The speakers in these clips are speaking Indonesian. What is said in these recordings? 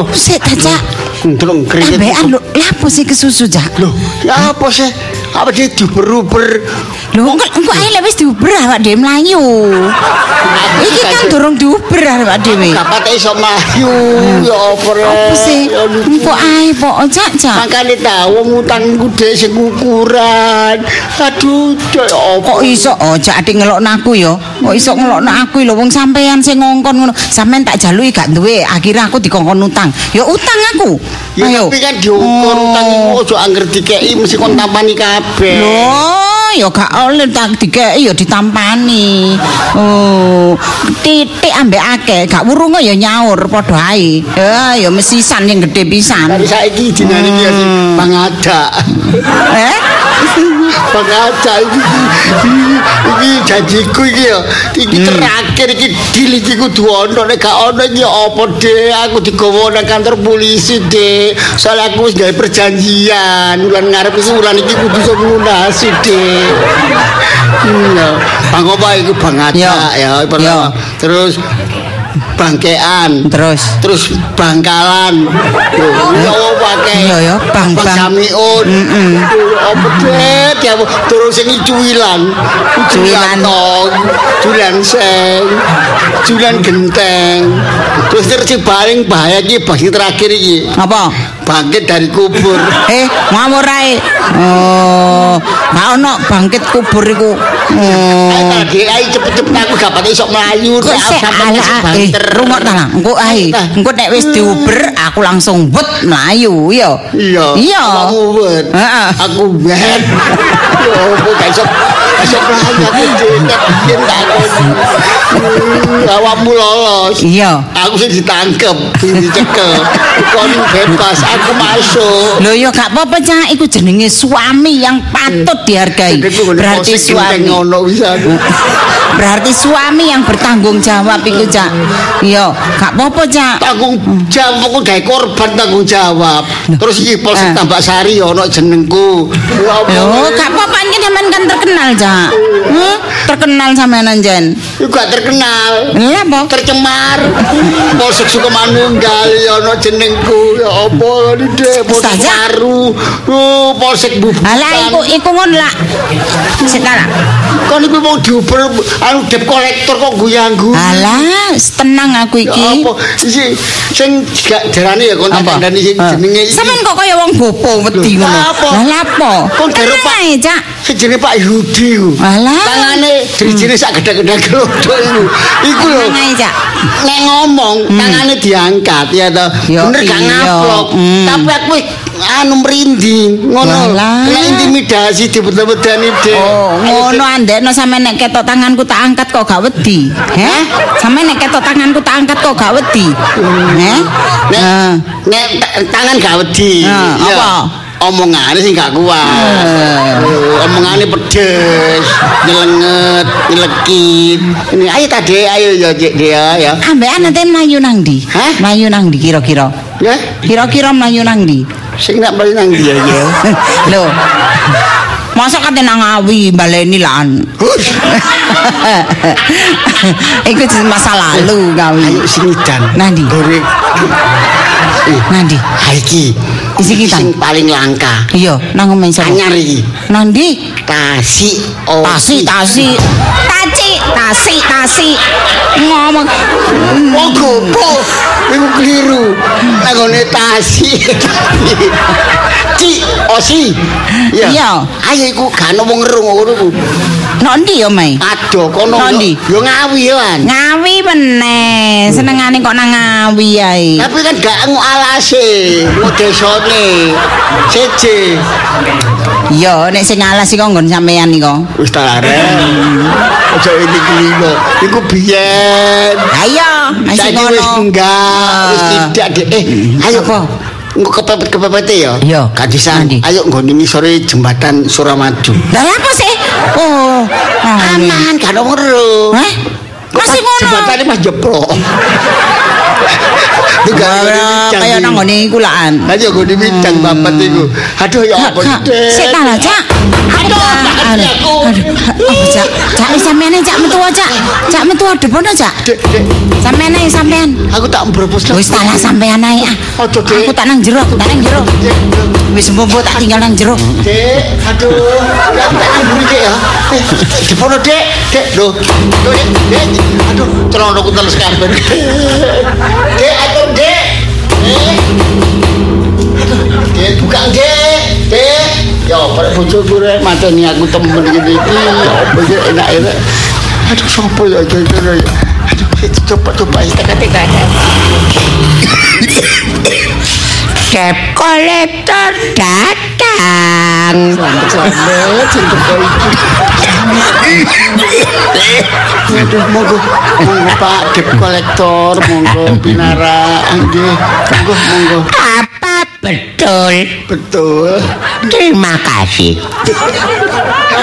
Dek, ayo. Sik ta, Cak. Ndrong keringet. Ambekan lho, lapo sih kesusu, Cak? Loh, ya apa sih? Apa dia diuber-uber? Lho, engko engko ae lek wis diuber awak dhewe mlayu. Iki kan durung diuber awak dhewe. Kapat iso mlayu, ya apa rek? Apa sih? Ya. Engko ae pok, Cak, Cak. Makane ta wong utangku dhewe sing ukuran. Aduh, Dek, apa? Kok iso oh Cak ade ngelokno aku ya? Kok iso ngelokno aku lho wong sampean sing ngongkon ngono. Sampean tak jaluki gak duwe, akhirnya aku dikongkon utang. Ya utang aku. Ya Ayo. tapi kan diukur Oh. utang iku ojo angger dikeki mesti kon tampani kabeh. Loh, ya gak oleh tak dikeki ya ditampani. Oh, titik ambek akeh, gak wurunge ya nyaur padha ae. Ya, ya mesisan yang gede pisan. Dari saiki dinane iki ya sing Hmm. pangada. Eh? Pangada iki iki janjiku iki ya. Iki Hmm. terakhir iki deal iki kudu ono nek gak ono iki ya apa deh aku digowo nang kantor polisi deh. Soalnya aku wis gawe perjanjian bulan ngarep iki bulan iki kudu iso lunasi deh. Iya, Bang Opa iku pangada Yo. ya. Terus bangkean. Terus terus bangkalan ya pakai Iya, ya, bang- bang. samiun apa deh ya terus cuilan Cuwilan. tong cuilan seng cuilan genteng terus terus bahaya ki bagi terakhir iki apa? bangkit dari kubur Eh, ngawur ae. Oh, gak ono bangkit kubur iku. Ayo ayo cepet-cepet aku gak pati sok melayu Kok Aku sik ala si eh rungok ta lah. Engko ae. Nah. Engko nek wis diuber aku langsung wet mlayu ya. Iya. Iya. Kamu wet. Heeh. Aku wet. Ya apa gak iso iso mlayu aku jenet yen tak Hmm, awakmu lolos. Iya. Aku sih ditangkep, dicekel. Kon bebas, aku masuk. Loh ya gak apa-apa Cak, iku jenenge suami yang patut dihargai. Berarti suami. Ngono bisa aku. Berarti suami yang bertanggung jawab iku Cak. Iya, gak apa-apa Cak. Tanggung jawab aku gawe korban tanggung jawab. Terus iki Polsek Eh. Tambak Sari ono jenengku. Ya? Loh, gak apa-apa ini sampean kan terkenal Cak. Hmm? Terkenal sampean anjen. Iku gak terkenal. Lah apa? tercemar Polsek Sukomanunggal ya ono jenengku ya apa ini deh Polsek. Waru oh, Polsek Bubukan Alah iku iku ngono lah. Sik kan iku mau diuber anu dep kolektor kok guyang-guyu Alah, tenang aku iki. apa isi sing gak jarane ya kon Apa? kandhani sing jenenge iki Sampeyan kok kaya wong bopo wedi ngono. apa? Lah lapo? Kok garo, Tenang Pak? ae, Cak. sing jenenge Pak Yudi ku Alah. tangane drijine sak gede-gede glodok iku iku lho nek ngomong tangane diangkat ya Yo, bener gak ngaplok Hmm. tapi aku anu merinding ngono kena intimidasi deh Oh, ngono andekno sampe nek ketok tanganku tak angkat kok gak wedi. Heh? Sampe nek ketok tanganku tak angkat kok gak wedi. Heh? nek nek ta- tangan gak wedi apa? Omongane sing gak kuat. Oh, omongane pedes nyelenget nyelekit ini ayo tadi ayo ya dia ya Ambekan nanti mlayu nang ndi? Hah? Mlayu nang ndi kira-kira? ya Kira-kira mlayu nang ndi? sing nak balik nang dia ya Lho. Masa kate nang awi baleni lan. Iku masa lalu gawi. ayo sini dan Nandi? Nandi? iki Isi sing paling langka Iya, nang omahe sapa? anyar iki Nang ndi? tasi oh Tasi, tasi. Taci, tasi, tasi. Ngomong. oh gopo iku keliru nangone tasi ci osi Iya. ayo iku gak ono wong ngerung ngono ku Nok ndi ya, Mai? aduh kono Nandi? yo ngawi Wan. Ngawi meneh. Senengane kok nang ngawi ae. tapi kan gak ngo alase desone seje Iya, nek sing alas iki kok nggon sampean iki kok. wis tak arep aja ini kelino iku biyen Ayo, masih Saiki ngono. wis enggak, wis tidak deh. Eh, ayo Apa? Engko kepepet-kepepet ya. Iya. Kadisan. Ayo nggone sore jembatan Suramadu. Lah apa sih? Oh. Aman, gak ono weruh. Hah? Masih ngono. Jebotane Mas Jeplok. Kaya nang ngene iku lah. Ayo go di bidang babat iku. Aduh ya apa Dek. Sik ta lah, Cak. Aduh, Aduh. aku. Cak. Cak sampeyan Cak metu Cak. Cak metu depono, Cak. Dek, Dek, Sampeyan ae sampeyan. aku tak mbrobos lah. Wis tak lah sampeyan ae. ah. Ojo, Dek. Aku tak nang jero, tak nang jero. Wis mbombo tak tinggal nang jero. Dek, aduh, ya tak amburi Dek ya. Eh, Depono Dek, Dek, lho. Dek, Dek. Aduh, celanaku teles kabeh. Dek, atur Nggih. Nggih, buka nggih. Ya, perek bojoku rek mateni aku temen iki. Ya, enak-enak. Aduh, sopo ya jenenge. Aduh, coba coba tekan-tekan. Dep kolektor datang. Aduh, monggo, monggo Pak Dep kolektor, monggo Binara, nggih, monggo, monggo. Apa betul? Betul. Terima kasih.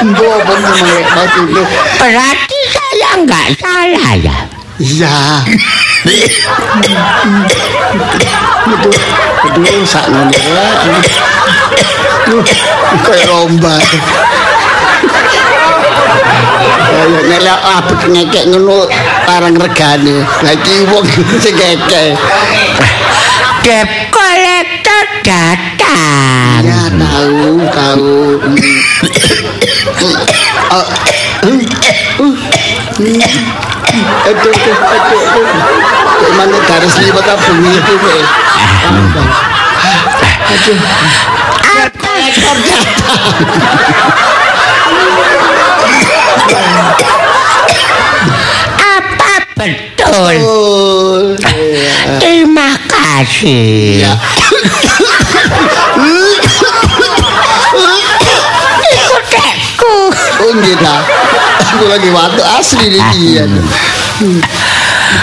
Monggo maksudnya? Berarti saya nggak salah ya. Iya. Itu itu sak ngene kaya lomba. Ayo nela apa ngekek ngono parang regane. Lah iki wong sing ngekek. Kep kolektor dadi datang. Ya tahu, tahu. Oh, Aduh, aduh, aduh, aduh. Kok mana garis lima tak bunyi itu, Pak? Aduh. Apa Apa betul? Terima kasih. ya. Iku dekku. Oh, gitu. Aku lagi waktu asli nih dia.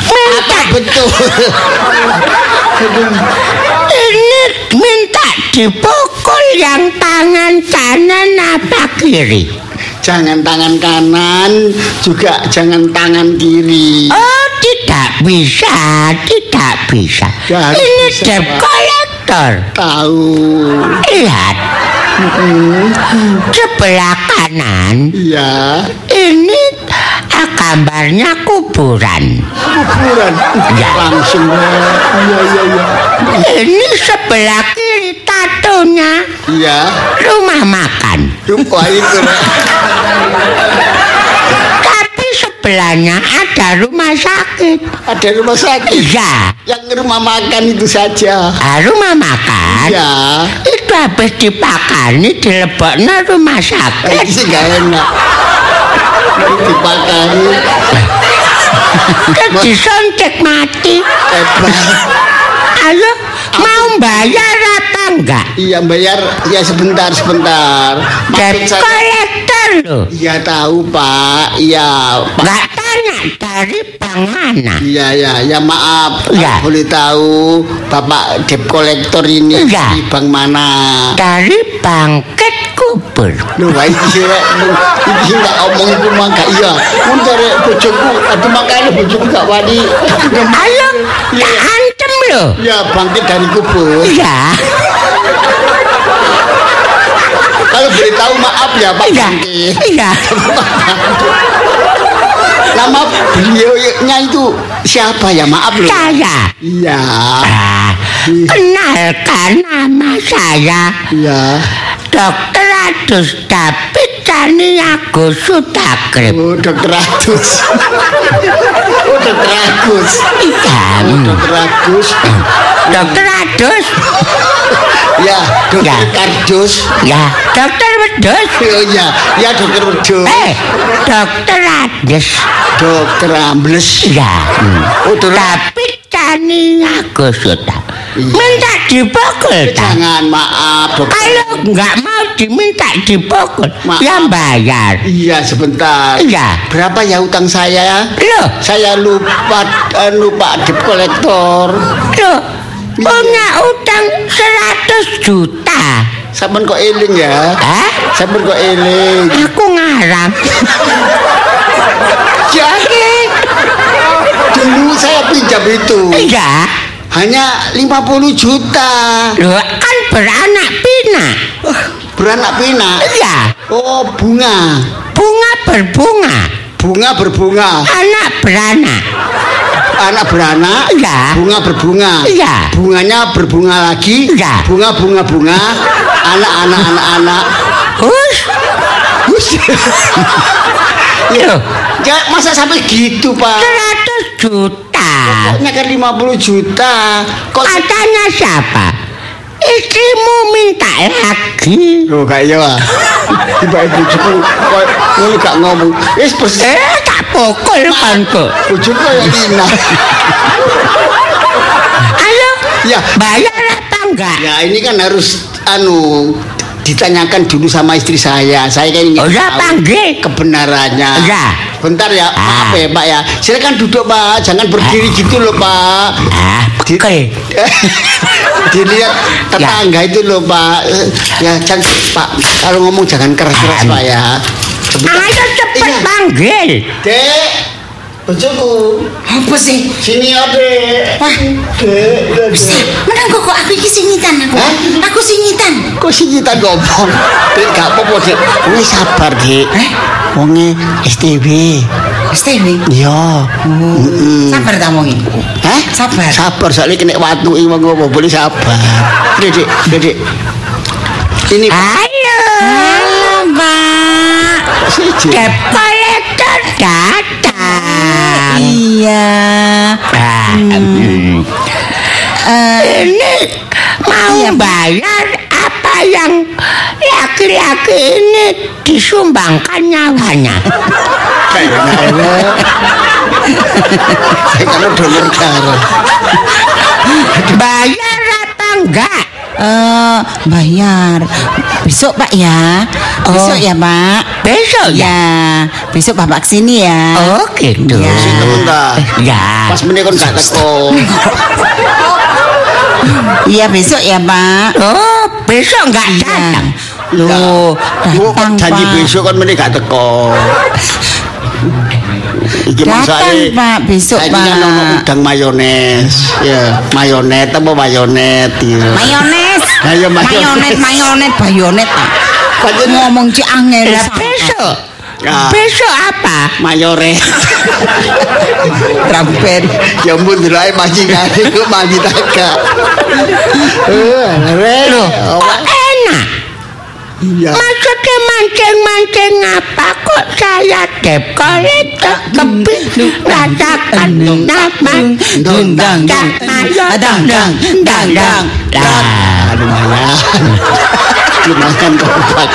Apa betul? Ini minta dipukul yang tangan kanan apa kiri? Jangan tangan kanan, juga jangan tangan kiri. Oh, tidak bisa, tidak bisa. Ya, Ini bisa, collector. Tahu. Lihat. Sebelah kanan Iya. ini gambarnya kuburan. Kuburan. Ya. Langsung. Iya, iya, iya. Ini sebelah kiri tatonya Iya. rumah makan. Wah itu sebelahnya ada rumah sakit. ada rumah sakit. Iya, Yang rumah makan itu saja. ah, rumah makan. Iya. Itu habis dipakani dilebokno rumah Ini sakit. sih gak enak. Dipakani. Disuntik mati. Hebat. Ayo, mau bayar apa enggak? Iya bayar ya sebentar sebentar. Debt collector Iya tahu Pak. Iya Pak. Enggak tanya dari bank mana? Iya ya ya maaf. Iya. Aku Boleh tahu Bapak debt collector ini Iya. di bank mana? Dari bangkit kubur. Loh, wah iki sih rek, iki nggak omong itu mah gak iya. Mun dari bojoku, aduh makanya bojoku gak wani. Ayo, tak antem loh. Ya bangkit dari kubur. Iya, Kalau boleh tahu maaf ya Pak iya, iya. Nama beliaunya itu siapa ya? Maaf loh. Saya. Iya. Ah, kenalkan nama saya Iya. Dokter Adus David Caniago Sutakrip. Oh, dokter Agus. oh, dokter Agus. Iya, Oh, dokter Agus. Dokter Adus. Ya, dokter. Kardus. Ya, Dokter Wedus. Oh iya, ya dokter Wedus. Eh, Dokter Adus. Dokter Ambles. Ya. hmm. Oh, dokter Caniago Sutakrip. Iya. Minta dipukul? Jangan maaf, dokter. Kalau nggak mau diminta dipukul, Maaf. ya bayar. Iya, sebentar. Iya. Berapa ya utang saya? Loh, Saya lupa eh, lupa debt kolektor. loh, punya utang 100 juta. Sampeyan kok eling ya? Hah? Sampeyan kok eling? Aku ngarang. Jadi dulu saya pinjam itu. Iya, hanya 50 juta. Loh, kan beranak pinak. Beranak pinak. Iya, Oh, bunga. bunga berbunga, Bunga berbunga. anak beranak. Anak beranak, Iya. bunga berbunga. Iya. Bunganya berbunga lagi. Iya. Bunga bunga bunga. Anak anak anak anak. Hus, Hus. loh, ya, masa sampai gitu, Pak? 100 juta. Pokoknya kan 50 juta. Kok Katanya siapa? Istrimu minta lagi. Loh, gak iya. Tiba ibu kok ngono gak ngomong. Wis persis Eh, tak pukul kan kok. bojoku ya Lina. Ayo, Ya, bayar apa enggak? ya ini kan harus anu ditanyakan dulu sama istri saya. Saya kan ingin Oh ya tahu panggil. kebenarannya. Ya. Bentar ya, Ah. maaf ya Pak ya. Silakan duduk Pak, jangan berdiri gitu loh Pak. Ah, Di-. Dilihat tetangga itu loh Pak. Ya jangan Pak, kalau ngomong jangan keras-keras Ah. Pak ya. Sebentar. Ayo cepet Iya. panggil. Dek, bojoku. Apa sih? Sini Dek. Wah. Dek, menang kok aku iki singitan aku. Hah? Aku singitan. Kok sih kita ngomong? Dek, gak apa-apa, Dek. Wonge sabar, Dek. Eh? Wonge STB. Tewe. Iya. Mm-mm. Sabar ta wong iki. Hah? Sabar. Sabar, soalnya kena watu wong ngopo boleh sabar. Dek, Dek, Dek, Dek. Ini Ayo. Halo, Mbak. siji. Debt collector datang. Iya. Ah, hmm. Eh, Ini mau bayar apa yang laki-laki ini disumbangkan nyawanya? Kayaknya. Saya donor darah. Bayar apa enggak? Eh, bayar. Besok, Pak ya. Besok ya, Pak. Besok ya? Ya, besok Bapak ke sini ya. Oh gitu. Ya. Sinten ta? Ya. Pas meneh kon gak teko. Iya, besok ya, Pak. Oh, besok enggak Iya. datang. Loh, Lu datang, janji Pak. besok kan meneh gak teko. Iki maksudnya Pak, besok, Pak. ono udang mayones. Ya, mayonet apa mayonet ya. Mayones. Ayo. Mayonet, mayonet, bayonet. Pak. Pancen Ngomong ci angel. Lah besok. Ya. Besok apa? mayoret. Trampen. ya ampun delok maji kare kok maji taka. Eh. Kok? Iya. Maksudnya mancing-mancing apa kok saya debt collector keping rasakan nama dang, dang. mayo Dang, dang, dang, dang. Lah, Ah, lumayan. lumayan kok, Pak.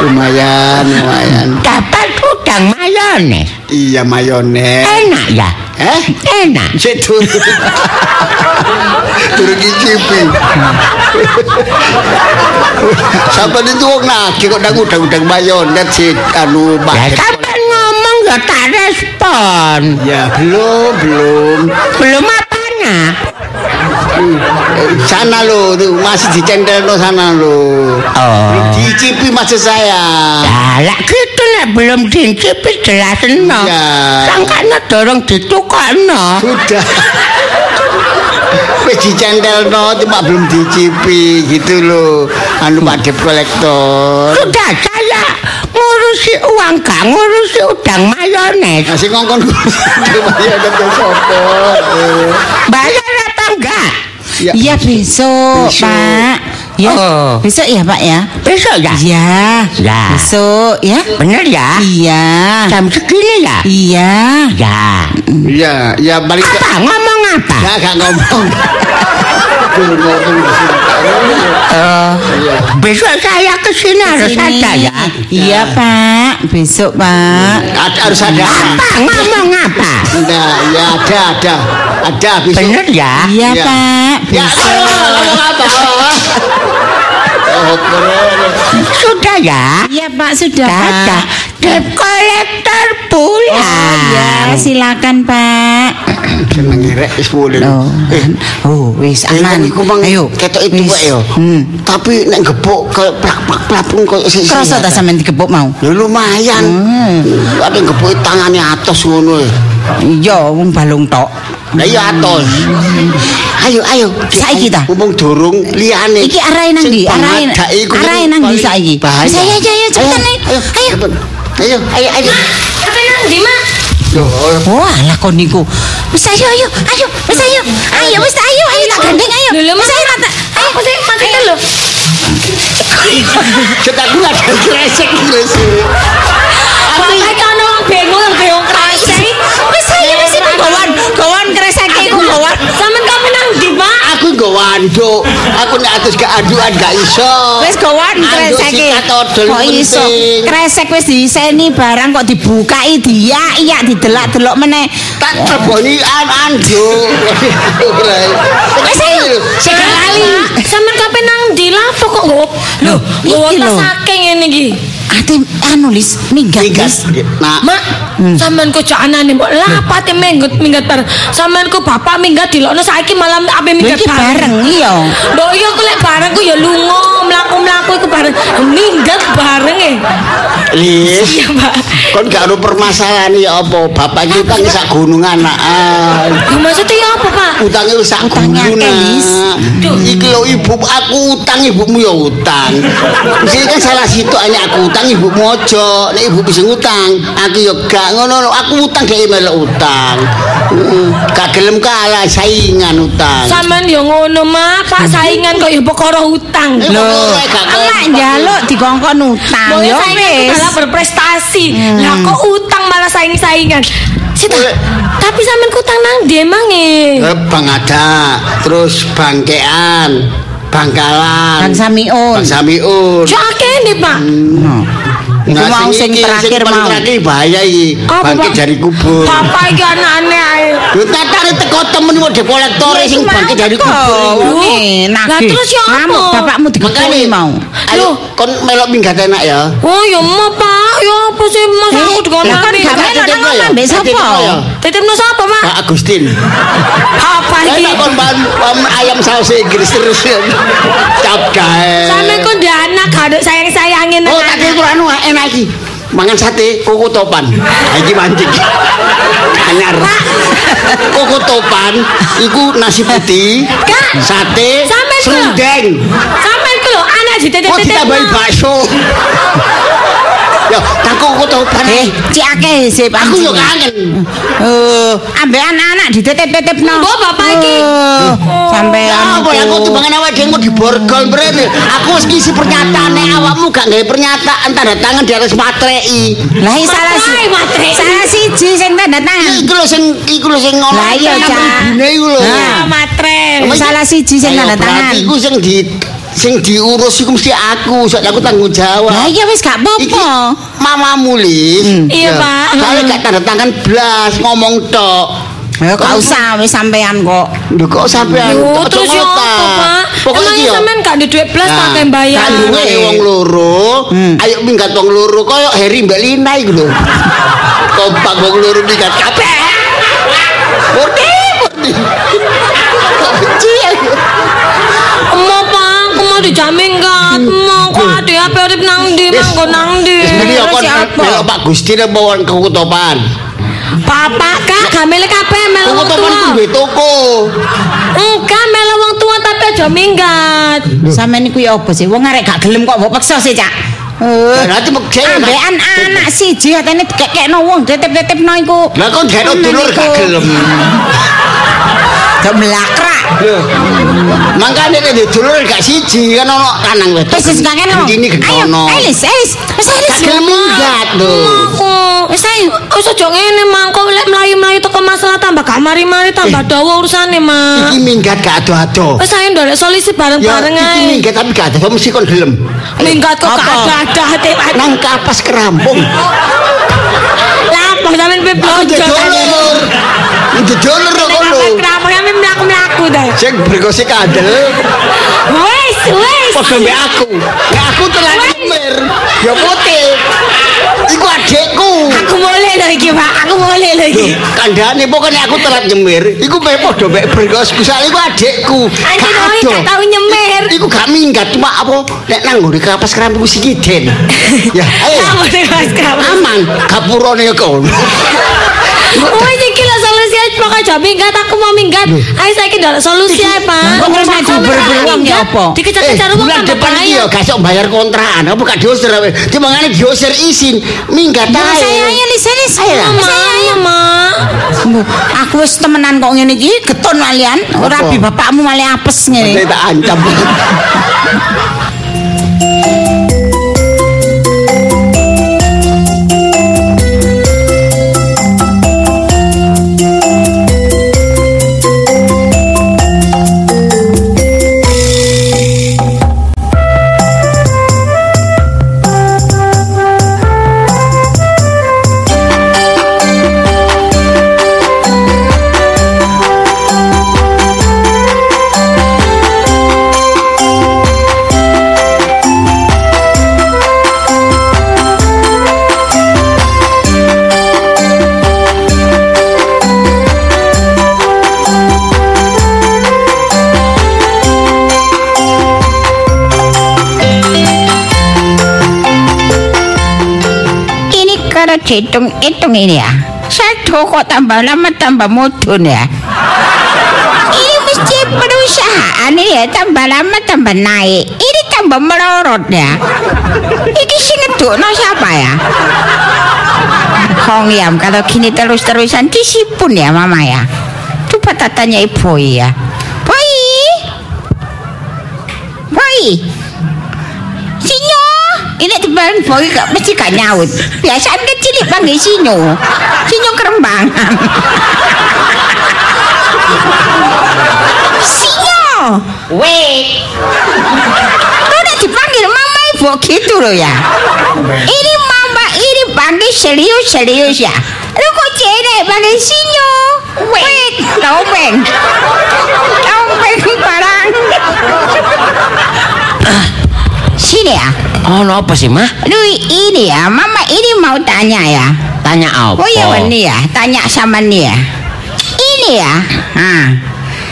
Lumayan, lumayan. dapat udang mayones Iya mayonet. enak ya Eh? enak Cek turun. turun ngicipi. Sampai itu wong nagih kok ndang udang-udang mayonet sih anu ya Mbak. kapan ngomong ya tak respon Ya belum, belum. belum apanya Eh, Sana lo, tuh masih no sana lo. oh Dicipi maksud saya. Ya, lah gitu lah belum dincipi jelasin no. Ya. Sangkanya dorong ditukokno. Sudah. Wis dicendel no, cuma belum dicipi gitu loh. Anu Pak Dep kolektor. Sudah saya ngurusi uang gak ngurusi udang mayones. Masih ngongkon. Bayar apa enggak? Ya. Iya, besok, Besok. Pak. Ya, Oh. besok ya, Pak ya. Besok ya? Iya. Ya. Besok ya. Bener ya? Iya. Jam segini ya? Iya. Ya. Iya, ya balik ke Apa? Ngomong apa? Ya gak ngomong. Eh, Iya. besok saya harus Sini. ada ya? Iya, Pak. Besok, Pak. Ada harus ada. Apa? Ngomong apa? Nah, ya ada ada. Ada besok. Bener ya? Iya, Iya. Pak. Ya, Besok. ngomong apa? Oh, keren. Sudah ya? Iya, Pak, sudah, Ada. Pak. Debt collector pulang. Oh, iya, silakan, Pak. Seneng ngerek wis boleh. Eh, Oh, wis Eh, aman. iku mang Ayo. ketok itu wae yo. Hmm. Tapi nek gebuk kayak plak-plak plapung koyo sing Kerasa ta sampean digebuk mau? Ya lumayan. Hmm. Ada yang gebuk tangannya atas ngono. ya. Iya, wong balung tok. Lah iya atos. Ayo ayo Saiki ta? Mumpung durung liyane. Iki arahe nang ndi? Arahe arahe nang ndi saiki? Wis, Ayo ayo ayo cepetan ayo. Ayo. Ayo. cepet. Ayo ayo ayo. Wah, lah kon niku. Wis ayo ayo, ayo, wis ayo. Ayo wis ayo, ayo tak gandeng ayo. Lho, Wis ayo tak. Ayo Apa sih maksudnya lho? Cetak gua ada kresek kresek. Bapak iki ana wong bingung bingung krasek. Wis ayo wis iku gawan, gawan kreseke iku gawan. Sampeyan kapan nang ndi, Pak? Aku nggo wanduk. Aku nek atus gak aduan gak iso. Wis gawan Anduk kreseke. Kok iso kresek wis diseni barang kok dibukai diyak-iyak didelak-delok meneh. tak terboni an anduk. Wis ayo. Sekali. Sampeyan kapan nang ndi lapo kok nggo? Lho, nggo iki lho. tas saking ngene iki. Ate anu lis minggat lis. Nah, Mak, sampean kok jak anane mbok lapate minggat minggat bareng. Sampean kok bapak minggat dilokno saiki malam ape minggat bareng iya. Lho iya kok lek bareng ku ya lunga, mlaku-mlaku iku bareng. Minggat bareng e. Lis. Iya, Pak. Kon gak ada permasalahan ya apa? Bapak iki utang sak gunung anaan. Ya maksudnya ya apa, Pak? Utangnya wis sak Utangnya gunung. akeh, Lis. Duh. Iki lho ibu aku utang ibumu ya utang. Mesti kan salah situ hanya aku utang ibumu aja. Nek ibu bisa ngutang, aku ya gak ngono. lho. Aku utang gak melok utang. Gak gelem kalah saingan utang. Sampean ya ngono, Mak. Pak saingan kok ya perkara utang. Eh, Lho, emak njaluk dikongkon utang yo wis. adalah berprestasi. Lah kok utang malah saing-saingan. Sita, tapi sampean utang nang ndi emang e? Eh, Bang ada, terus bangkean, bangkalan, Bang Samiun. Bang Samiun. Cok akeh nih, Pak. Iku mau sing terakhir mau. terakhir bahaya iki. Pak? dari kubur. Bapak iki aneh ae. Lho tatane teko temen mau dekolektore sing bangke dari kubur. Enak. Lah, terus ya apa? Bapakmu dikekoni mau. Ayo kon melok minggat enak ya. Oh ya mau Pak, ya apa sih mas aku Eh, dikon lah kan mami. gak melok nang ya? ambek sapa? Titipno ya? Sapa, Pak? Pak Agustin. Apa iki? Enak kon ayam saus Inggris terus. Cap gae. Sampe kok di anak gak sayang-sayangin Oh, tak kira anu enak iki. Mangan sate koko topan. Ha iki mancing. Anyar. Koko topan iku nasi putih, sate, serundeng. Sampe ku lho anak Kok dititip-titip. ditambahi bakso. Ya, tak koko topan. Eh, cik akeh sih aku yo kangen. Eh, ambek anak-anak dititip-titipno. Mbok, bapak iki. Eh, Sampean Ya apa ya aku timbangan awak dhewe diborgol mrene. Aku wis ngisi pernyataan nek awakmu gak gawe pernyataan tanda tangan di atas matrei. Lah iki salah si Bapak, matre. salah siji sing tanda tangan. iku lho sing iku lho sing ngono. Lah iya, Cak. Iku lho. Matre. Salah siji sing tanda tangan. Iku sing di sing diurus iku mesti aku, soalnya aku tanggung jawab. Lah iya wis gak apa-apa. mamamu lis. Iya, Ya, Pak. Saya gak tanda tangan blas ngomong tok. Ya gak usah wis sampean kok. Lho kok sampean Yo, Ojo terus yo Pak? Iki yo. sampean gak ada duit belas Nah, pakai bayar. Kandungane wong loro, ayo minggat wong loro koyo Harry Mbak Lina iku lho. Kompak wong loro minggat kabeh. Murni, murni. Kok benci aku. Dijamin kan. Mau kok ada apa urip nang ndi, manggo nang ndi. Kok siapa? melok Pak Gusti apa wong kekutopan. Bapak Kak, gak milih kabeh melu wong Kekutopan tua. ku duwe toko. Enggak melu wong tua tapi aja minggat. Sampean iku ya apa sih? Wong arek gak gelem kok mbok peksa sih, Cak. Eh, Berarti mekse. ambekan anak siji atene dikekekno wong titip-titipno iku. Lah kon gak dulur gak gelem. Gak melakrak. Lho. Mangkane nek dulur gak siji kan ono lanang wedok. Wis gak kene. Ini Ayo, ono. Elis, Elis. Wis Elis. Gak gelem minggat lho. Wis ae wis aja ngene mangko lek mlayu-mlayu teko masalah tambah gak mari-mari tambah dawa urusane, Mak. Iki minggat gak ado-ado. Wis ae ndolek solusi Ya bareng-bareng iki ae. minggat tapi gak ado mesti kon gelem. Minggat kok gak ada-ada hati. Nang kapas kerampung. Lah, sampean pe. Itu dulur kok lho. Kenapa kami mlaku-mlaku dah? Sing bergose kadel Wes, wes. padha mbek aku. Nek aku telan nyemir, ya putih. Iku adekku. Aku boleh lho iki, Pak. Aku boleh lho iki. Kandhane pokoknya aku telat nyemir, iku pe padha mbek bergosku. Soale iku adekku. Anjir, Gak oi, ado. gak tau nyemir. Iku gak minggat cuma apa nek nang ngene kapas kerampung sikiden. Ya, ayo. Kamu deh, Mas. Kamu. Aman, gapurane ya. Wes iki aja Pokoknya aja minggat, aku mau minggat. Ayo saya kira solusi ya, Pak. Kok terus berulang minggat, ya apa? Dikejar-kejar Eh, wong bulan tambah depan iki bahaya. ya gak sok bayar kontrakan. Apa gak diusir awe. Dimangane diusir izin. Minggat Ya, ae. saya ayo lisenis saya. Mama, mama. Mbok, Aku wis temenan kok ngene iki geton malian. Ora Apa? bi bapakmu malah apes Saya ngene. tak ancam. dihitung-hitung ini ya. Satu kok tambah lama tambah mudun ya. Ini mesti perusahaan ini ya tambah lama tambah naik. Ini tambah melorot ya. Ini sih ngedukno siapa ya? Hong Yam kalau gini terus-terusan disipun ya mama ya. Coba tanya ibu ya. Boy. Boy. Ini teman boy gak mesti gak nyaut. Biasaan kecil panggil sinyo. Sinyo kerembangan. sinyo. Wait. Lu udah dipanggil mama ibu gitu loh ya. Ini mama ini panggil serius-serius ya. Lu kok cewek panggil sinyo? Wait, lompeng. Lompeng barang. Sini ya. Oh, no, apa sih, Mah? Lu ini ya, mama ini mau tanya ya. Tanya apa? Oh iya ini ya, tanya sama nih ya. Ini ya. Nah,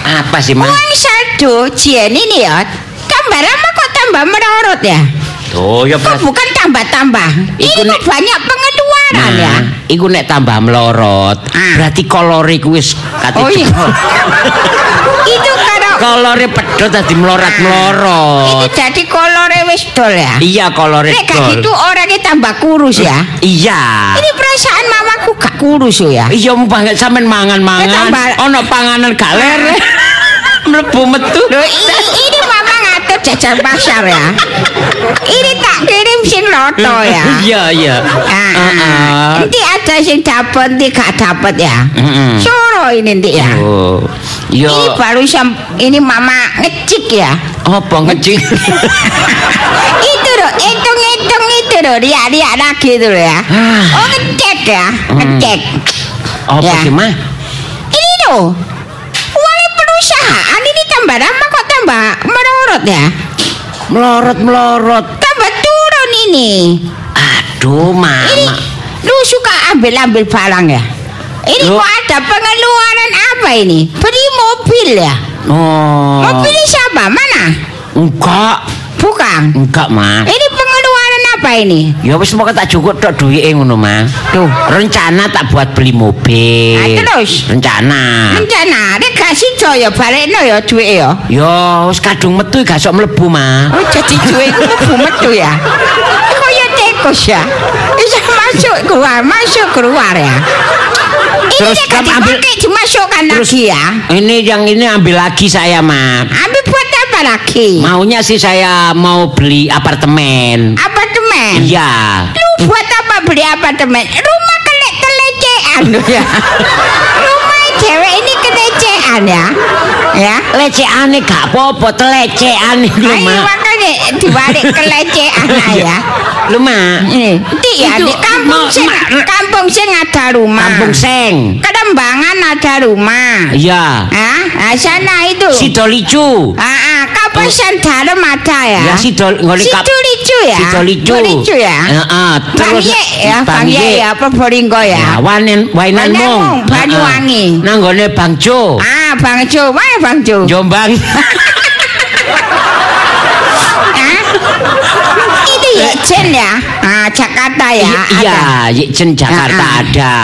Apa sih, Mah? uang saldo Jen ini ya. Tambah lama kok tambah merorot ya? Oh, ya Kok bukan tambah-tambah? Ini kok banyak pengeluaran ya. Nah, iku nek tambah melorot, Ah. berarti kolore iku wis kate Oh iya. Itu kolore pedhot dadi itu melorot-melorot. jadi kolore wis dol ya. Iya, kolore Nek gak dol. gitu orangnya tambah kurus ya. Iya. Ini perasaan mamaku gak kurus yo ya. Iya mau banget sampean mangan-mangan. Ono panganan gak lere. Mlebu metu. Loh, jajan pasar ya. Ini tak kirim sing loto ya. Iya, iya. Ah, Heeh. Nanti ada sing dapat, nanti gak dapat ya. Mm-mm. Soro ini nanti ya. Oh. Ini Yo, baru sam ini mama ngecik ya. apa ngecing? itu loh, hitung-hitung itu loh, lihat-lihat lagi itu loh ya. Ah. Oh ngecek ya, ngecek. Apa Ya. sih, Mah? Ini loh, uang perusahaan ini tambah lama kok tambah merorot ya. Melorot-melorot. Tambah turun ini. Aduh, Ini Mama. lu suka ambil-ambil barang ya? Ini Loh. kok ada pengeluaran apa ini? Beli mobil ya? Oh. Mobil siapa? Mana? Enggak. Bukan. Enggak, Mah. Ini pengeluaran apa ini? Ya wis moga tak cukup tok duwike ngono, Mah. Tuh. Rencana tak buat beli mobil. Ah, terus? Rencana. Rencana, ini gak sih ya balikno ya duit ya? Yo, wis kadung metu gak sok mlebu, Mah. Oh jadi duit itu mlebu metu ya? Ini Kaya tikus ya? Bisa masuk keluar, masuk keluar ya? Ini Terus nek kamu ambil- dimasukkan lagi ya? Ini yang ini ambil lagi saya, Mah. Ambil buat apa lagi? Maunya sih saya mau beli apartemen. Apartemen? Iya. Lu buat apa beli apartemen? Rumah kelek kelecehan lu ya. Rumah cewek ini kelecehan ya. Ya. Lecekane gak apa-apa, telecekan iku lho, Ayo Mak. makanya dibalik kelecehan ya. Lho, Mak. Ini, nanti ya di kampung sing kampung sing ada rumah. Kampung Seng. Kedembangan ada rumah. Iya. Ah, sana itu. Sidolicu. Ah, ah, kapasan dalam ada ya. Ya Sidol ngene kap. Situ licu ya. Sidolicu. Licu ya. Heeh, terus ya, Bang Ye ya, apa Boringgo Ya, wanen wainan mong. Banyuwangi. Nang gone Bang Jo. Ah, Bang Jo, mana Bang Jo? Jombang. Jen ya. Ah, Jakarta ya. Iya, ada. Yikjen Jakarta Ah, ah. ada.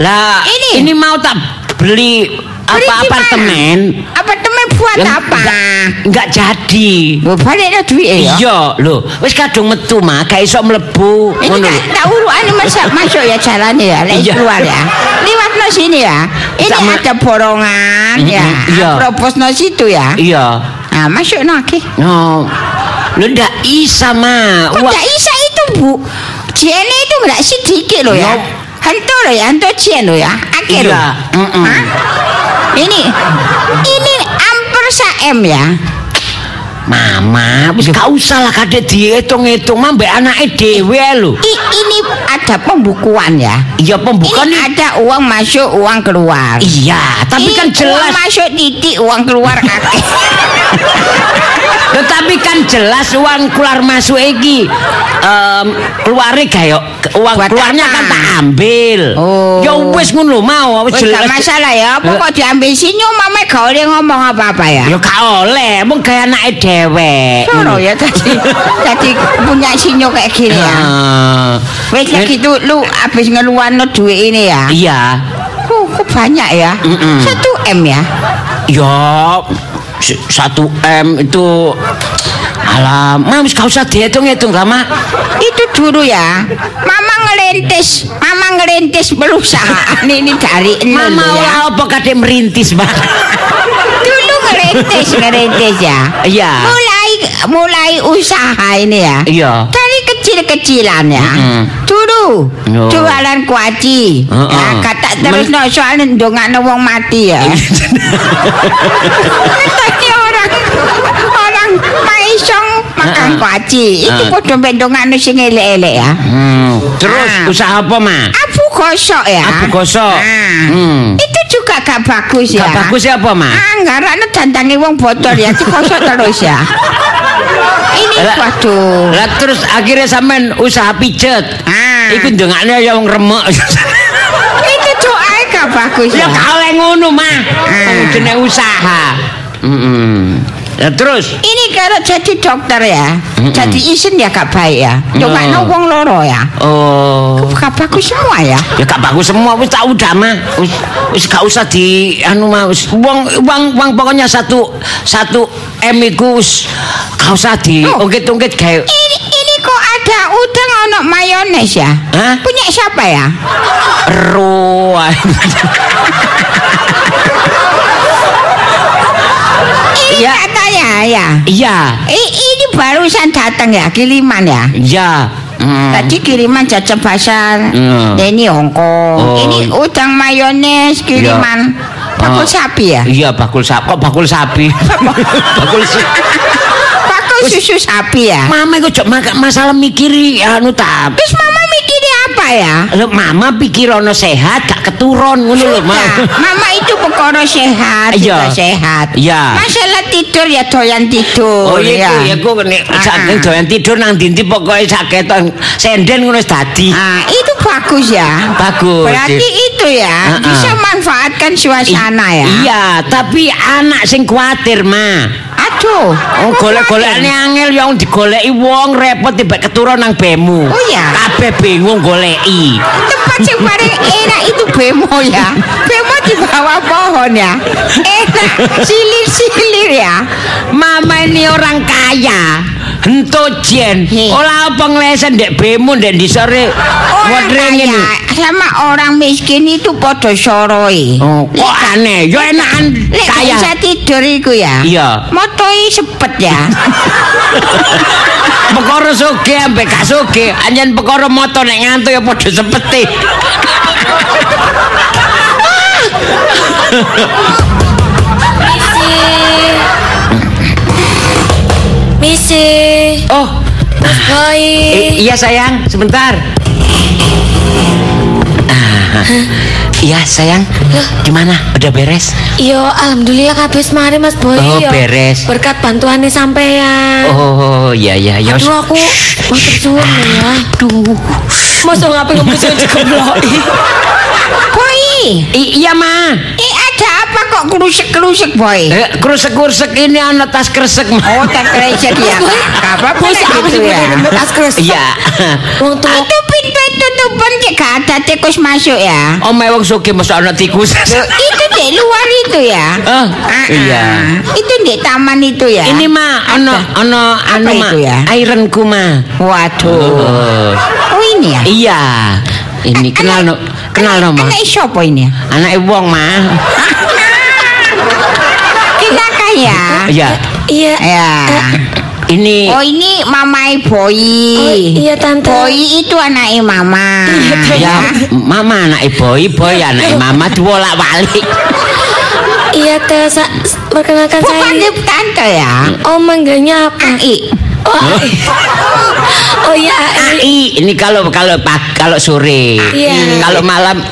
Lah, Ini? ini mau tak beli apa apartemen. Apartemen buat Yang apa? Enggak, enggak jadi. Oh, balik no duit ya. Iya, lho, wis kadung metu mah, gak iso mlebu. Ini Ngono tak uruan masuk masuk ya jalannya ya, lek Iya. keluar ya. Liwat no sini ya. Ini Sama- ada borongan ya. Mm-mm, iya. Propos no situ ya. Iya. Nah, masuk no oke. No. Lho ndak isa mah. Kok Wah, tak bisa itu bu? Jene itu nggak sedikit loh ya. Hantu loh ya, hantu cien loh ya. Akhir loh. Iya. Hah? Ini, ini hampir sa-M ya. Mama, wis gak usah lah kadek dihitung-hitung mah mbek anake dhewe lho. I- ini ada pembukuan ya. Iya pembukaan Ini ada uang masuk, uang keluar. Iya, tapi Ini kan Uang jelas. masuk titik, uang keluar akeh. Jelas uang keluar masuk iki em keluare gayo uang Buat keluarnya apa? kan tak ambil. Oh. Ya wis ngono mau wis Wis gak jelas. masalah ya. Pokok diambil sinyo mama gak oleh ngomong apa-apa ya. Ya gak oleh, mung gaya anake dhewe. Soro ya tadi tadi punya sinyo kayak gini ya. Wes ya gitu lu habis ngeluarno duit ini ya. Iya. Oh, kok banyak ya? Mm-mm. Satu M ya. Ya s- satu M itu Alah, mah wis gak usah dihitung-hitung lah, Mak. Itu dulu ya. Mama ngelintis, mama ngelintis perusahaan ini dari nol Mama ya. ora apa kadek merintis. Dulu ngerintis, ngerintis ya. Iya. Mulai mulai usaha ini ya. Iya. Dari kecil-kecilan ya. Mm-mm. Dulu Yo. jualan kuaci. Heeh. Ya, kata terus no soalnya ndongakno wong mati ya. makan kuaci. Itu Heeh. padha ndongakno sing elek-elek ya. Hmm, terus Ah. usaha apa, Mak? Abu gosok ya. Abu gosok. Ah. Hmm. Itu juga gak bagus ya. Gak bagus ya apa, Mak? Anggaran dandangi wong botol ya dikosok terus ya. Ini Lah- waduh. Lah terus akhirnya sampean usaha pijet. Ah. Iku ndongakne ya wong remek. Itu doa gak bagus ya ya. oleh ngono, Mak. Ah. Jenenge usaha. Heeh. Lah terus Ini kalau jadi dokter ya, Mm-mm. jadi isin ya gak baik ya. Cuma No. wong loro ya. oh Gak bagus semua ya. ya gak bagus semua wis tak udah mah wis wis gak usah di anu mah wis wong wong wong pokoknya satu satu M iku wis gak usah di Oh. ungkit-ungkit gawe Ini ini kok ada udang ono mayones ya? Hah? Punya siapa ya? ero Ini Ya. Katanya ya. iya ini barusan datang ya kiriman ya. iya Hmm. Tadi kiriman jajah pasar. Hmm. Ini Hongkong. Oh. Ini udang mayones kiriman. Bakul Oh. sapi ya? iya bakul sapi kok bakul sapi bakul sapi Bakul susu sapi ya? mama kok masalah mikiri anu ta Terus mama apa ya? Lho, mama pikir ono sehat gak keturun ngono lho mah mama itu pekoro sehat, Iya. sehat. Iya. Masalah tidur ya doyan tidur. Oh iya ya. ya ku nek Ah, saking doyan tidur nang dindi pokoke saketon senden ngono wis dadi. Ah, itu bagus ya. Bagus. Berarti itu ya Ah, ah. bisa manfaatkan suasana ya. Iya, tapi anak sing kuatir mah. Aduh. Oh golek-golekane angel ya wong digoleki wong repot tiba keturun nang bemu. Oh, iya. Kabeh bingung goleki. Tempat yang paling enak itu bemo ya. Bemo di bawah pohon ya. Enak, silir-silir ya. Mama ini orang kaya. Hento jen. Ora apa nglesen ndek bemu ndek disore. Wedring kaya sama orang miskin itu podo soroi. Oh, kok aneh? Ya enakan kaya. bisa tidur iku ya. Iya. Motoi sepet ya. Perkara soge ambek gak soge, anjen perkara moto nek ngantuk ya padha sepeti. Oh, Mas Boy. i- iya sayang, sebentar. Ah, Iya sayang, gimana? Udah beres? Yo, alhamdulillah kabeh mari Mas Boy. Oh, yo. beres. Berkat bantuannya sampean. Oh, iya iya ya. Aduh aku matur suwun ya. Aduh. Masa ngapain ngebusin dikebloki? Boy, iya ma. apa kok kerusek-kerusek boy? Eh, krusek-krusek ini ana tas kresek ma. Oh, tak kresek ya. Apa-apa gitu ya. tas kresek? Iya. Wong tua Itu pintu tutup pun cek ada tikus masuk ya. Omae wong sugih mesti ana tikus. Itu di luar itu ya. Ah, iya. Itu di taman itu ya. Ini mah ana ana anu mah itu ya? airenku mah. Waduh. Oh ini ya. Iya. Ini kenal no, kenal no mah. Anak siapa ini ya? Wong mah. Kita kaya. Iya. Iya. Ya. Ini Oh ini mamai Boy. Oh, iya, Tante. Boy itu anaknya mama. ya mama anake boy, boy anake mama diwolak-walik. Iya teh, sa- perkenalkan Bukan saya. di tante ya. Oh manggilnya apa? Ai. Oh, oh iya Ai. Ai, ini kalau kalau kalau sore. Iya. Kalau malam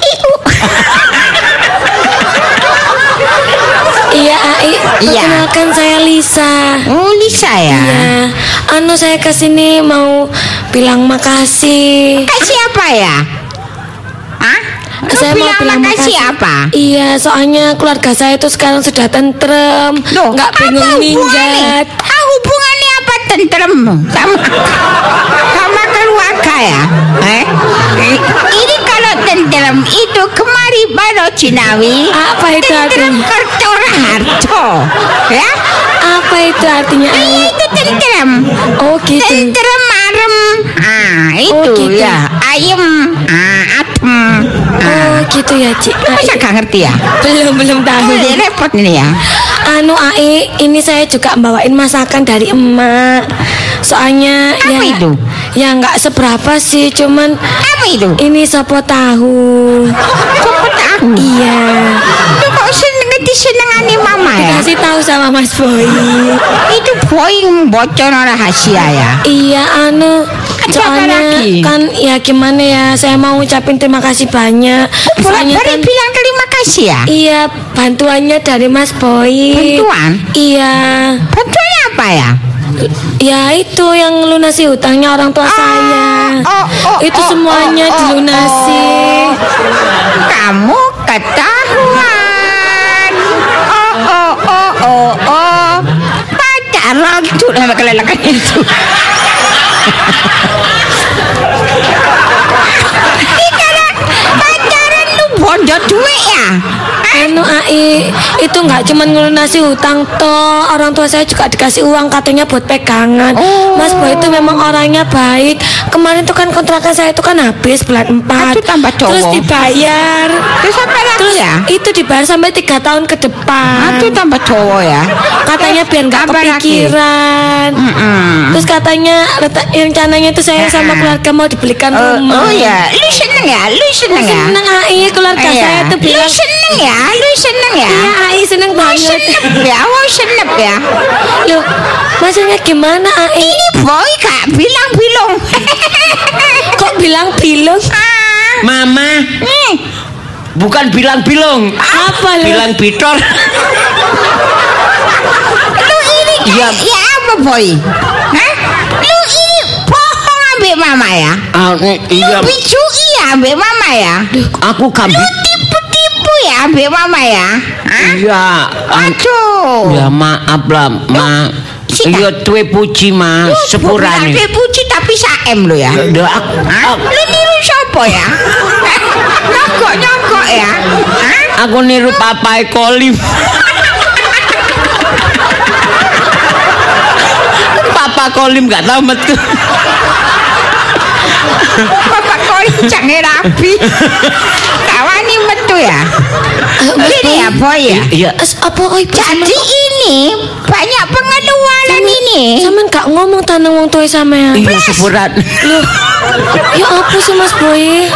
Iya Ai. Iya. Perkenalkan saya Lisa. Oh Lisa ya. Iya. Anu saya ke sini mau bilang makasih. Kasih apa ya? Hah? Lu saya mau bilang bilang makasih apa? Iya, soalnya keluarga saya itu sekarang sudah tentrem, nggak bingung minggat. Ah, hubungannya apa tentrem sama sama keluarga ya? Eh? Ini kalau tentrem itu kemari baru Cinawi. Apa itu Tentrem artinya? Kertoraharjo. Ya? Apa itu artinya? Iya itu tentrem. Oh gitu. Tentrem marem. Ah, itu Oh, gitu. ya. Ayem. Ah, adem. Oh gitu ya Ci. Masa gak ngerti ya? belum belum tahu. Oh, ini repot ini ya. Anu Ai, ini saya juga bawain masakan dari emak. Soalnya Apa ya itu? ya nggak seberapa sih, cuman Apa itu? ini sopo tahu. Kok tahu? Iya. Itu kok seneng disenengani mama ya? Dikasih tahu sama Mas Boy. Itu boing bocor rahasia ya. Iya, anu soalnya kan ya gimana ya, saya mau ngucapin terima kasih banyak. Soalnya kan bilang terima kasih ya. iya bantuannya dari Mas Boy. Bantuan? Iya. Bantuannya apa ya? Ya itu yang lunasi hutangnya orang tua saya. oh, oh, itu oh, semuanya oh, oh, dilunasi. oh. Kamu ketahuan. kelelakan lagu nama kelelakan itu. Ikan eh, pacaran lu bonjot duit ya? Anu AI itu nggak cuma ngelunasi hutang toh orang tua saya juga dikasih uang katanya buat pegangan Oh. Mas Boy itu memang orangnya baik kemarin tuh kan kontrakan saya itu kan habis bulan 4 Aduh, tambah cowok. terus dibayar Terus apa lagi terus ya? itu dibayar sampai tiga tahun ke depan Aduh tambah cowok ya. katanya biar nggak Apa lagi? kepikiran Mm-mm. terus katanya rencananya itu saya sama keluarga mau dibelikan Oh, rumah oh ya, lu seneng ya, lu seneng ya. seneng AI keluarga Iya. saya tuh Lu bilang seneng ya, lu seneng ya. iya AI seneng Mau banget senep ya, mau senep ya. Loh, maksudnya gimana AI? Ini boy kak bilang-bilang. Kok bilang bilung? ah, mama nih, bukan bilang-bilong. Apa lu? Bilang bitor. lu ini Iya. ya apa boy? Hah? Lu ini bohong ambek mama ya? Ah, eh, iya, Lu bicui ya ambek mama ya? aku Lu kambing. Ya ambek mama ya? Hah? Iya, Aduh. ya maaf lah, ma. Iya tuwe puji ma, sepurane. Bukan puji tapi saem lo ya. Dah aku, Lu niru siapa ya? Nyokok nyokok ya? Aku niru papai kolim. Papa kolim gak tahu metu. Bapak kau jangan rapi. Metu ya. Ini ya boy ya. Iya, Es, apa Jadi ini banyak pengeluaran ini. Sampean gak ngomong tanang wong tuwa sampean. iya sepuran. Loh. Ya apa sih Mas Boy?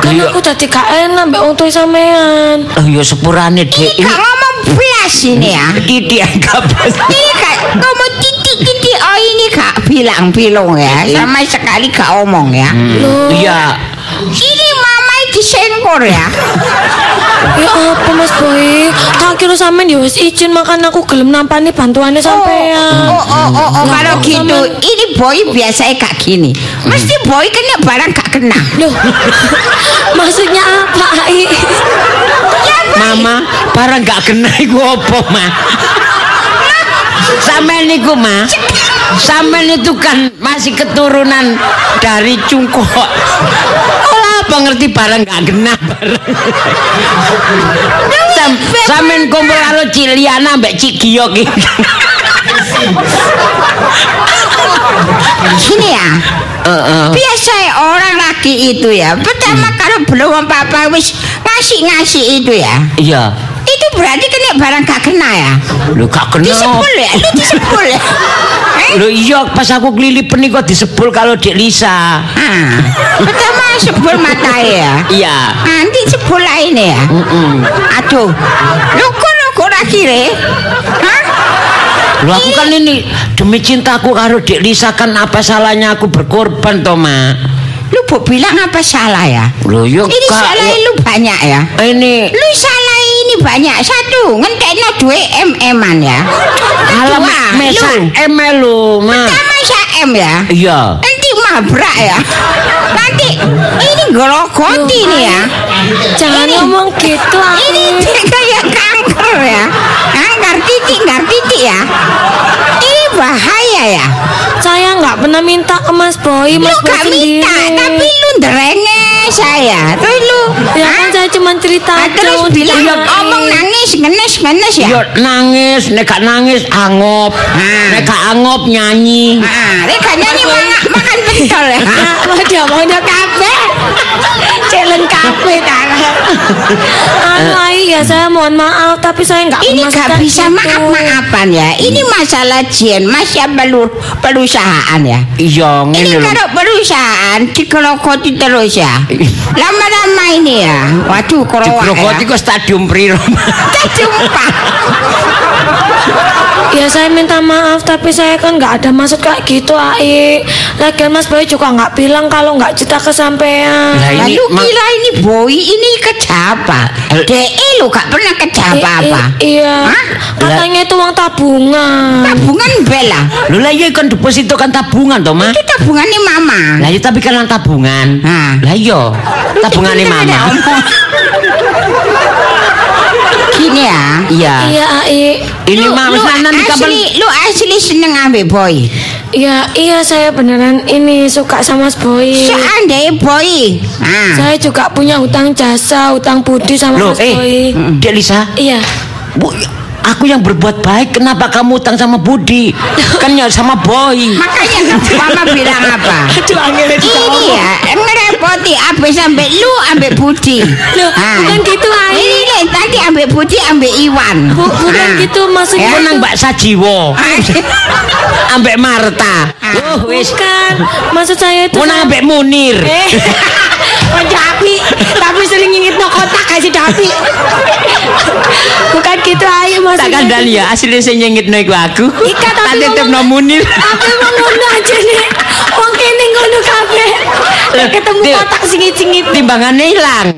Kan Iya. aku tadi gak enak mbak wong tuwa sampean. Oh iya sepurane dek. Ini gak ngomong belas ini ya. Iki dianggap Ini gak ngomong titik-titik. Oh ini gak bilang-bilang ya. Sama sekali gak omong ya. Loh. Iya. Disengkor ya. Ya apa Mas Boy? Tak kira sampean ya wis izin makan aku gelem nampani bantuannya sampean. Oh, oh, oh, oh, Lah, kalau kok gitu, ini boy biasanya gak gini. Mesti boy kena barang gak kena. Loh. Maksudnya apa, Ai? Ya, boy. Mama, barang gak kena iku apa, Ma? Sampean niku, Ma. Sampean itu kan masih keturunan dari cungkok. Apa ngerti barang gak genah barang. Sam, Samen kumpul karo Ciliana mbek Cik Giyok. Sini ya. Biasa orang laki itu ya. Pertama Hmm. kalau belum apa-apa wis ngasih-ngasih itu ya. Iya. Berarti kena barang gak kena ya. Lu gak kenal. Disebul ya, lu disebul ya. Eh? Lho iya pas aku kelilipan kok disebul kalau Dik Lisa. Ah, pertama sebul mata ya. Iya. Nanti sebul lain ya. Aduh, lu kok lu kok akhirnya? Hah? Lu aku kan ini demi cintaku karo Dik Lisa kan apa salahnya aku berkorban toh, Ma? Lu bu bilang apa salah ya? Lho yo Ini Kak, salah yo- lu banyak ya. ini Lu salah ini banyak satu ngentekno duit MM-an ya. alam mesa lu, Ma. Pertama saya M ya. Iya. Nanti mabrak ya. Nanti ini grogoti nih ya. Jangan Ini- ngomong gitu Ini kayak kanker ya. Kanker titik, kanker titik ya. Ini bahaya ya. Saya nggak pernah minta ke Mas Boy, Lu Mas Boy gak sendiri. minta, tapi lu nderenge saya. Terus lu Ya kan saya cuma cerita Ah, aja terus untuk bilang dimaafin. ngomong nangis ngenes ngenes ya. Yo nangis, nek gak nangis angop. Ah. Nek gak angop nyanyi. Ah, rek gak nyanyi makan makan pentol ya. Nah, mau dia mau dia kafe. Challenge kafe tangan. Ya saya mohon maaf tapi saya nggak Ini bermaksud gak kayak bisa gitu. maaf-maafan ya. Ini masalah jin, masih perlu perusahaan ya. Iya, Ini ngene lho. kalau perusahaan dikelokoti terus ya. Lama-lama ini ya. Waduh, kerowak Digrogoti ya. kok stadium Priro. Jumpa. Ya saya minta maaf tapi saya kan nggak ada maksud kayak gitu Ai. Lagian Mas Boy juga nggak bilang kalau nggak cerita kesampean. Lah, ini Lalu kira ini boy ini kerja apa? Eh. DE lu gak pernah apa-apa. i- iya. Hah? Katanya itu uang tabungan. Tabungan bela. Lho lah iya kan deposito kan tabungan toh, Ma. Itu tabungannya mama. Lah iya tapi kan tabungan. Nah. Lah iya. Tabungane Pinter ada mama. Gini ya. Iya. Iya Ai. Ini mah lu misalnya nanti kapan asli, lu asli seneng ambil boy. Iya iya saya beneran ini suka sama Mas Boy. Seandainya boy. Nah. Saya juga punya hutang jasa, hutang budi sama Loh, Mas Boy. eh, Dek Lisa, Iya. Bu, aku yang berbuat baik, kenapa kamu utang sama Budi? Kan ya sama Boy. Makanya mama bilang apa? Ini ya ngerepoti abis sampai lu ambil Budi. Loh, Ah. bukan gitu, Ai. Ini tadi ambil Budi ambil Iwan. Bu, bukan Ah. gitu maksudnya. Ya. Nang Mbak Sajiwo, ambek Marta. Ah. Oh, wis. Bukan. Maksud saya itu Mau nang ambek Munir. Eh, tapi sering ngingit no kotak kasih Dapi. Tak kandani ya, asli sing nyengitno iku aku. Ika, tapi titipno Munir. Tapi mau ngono aja nih. Wong kene ngono kabeh. Ketemu kotak singit-singit. Timbangannya hilang.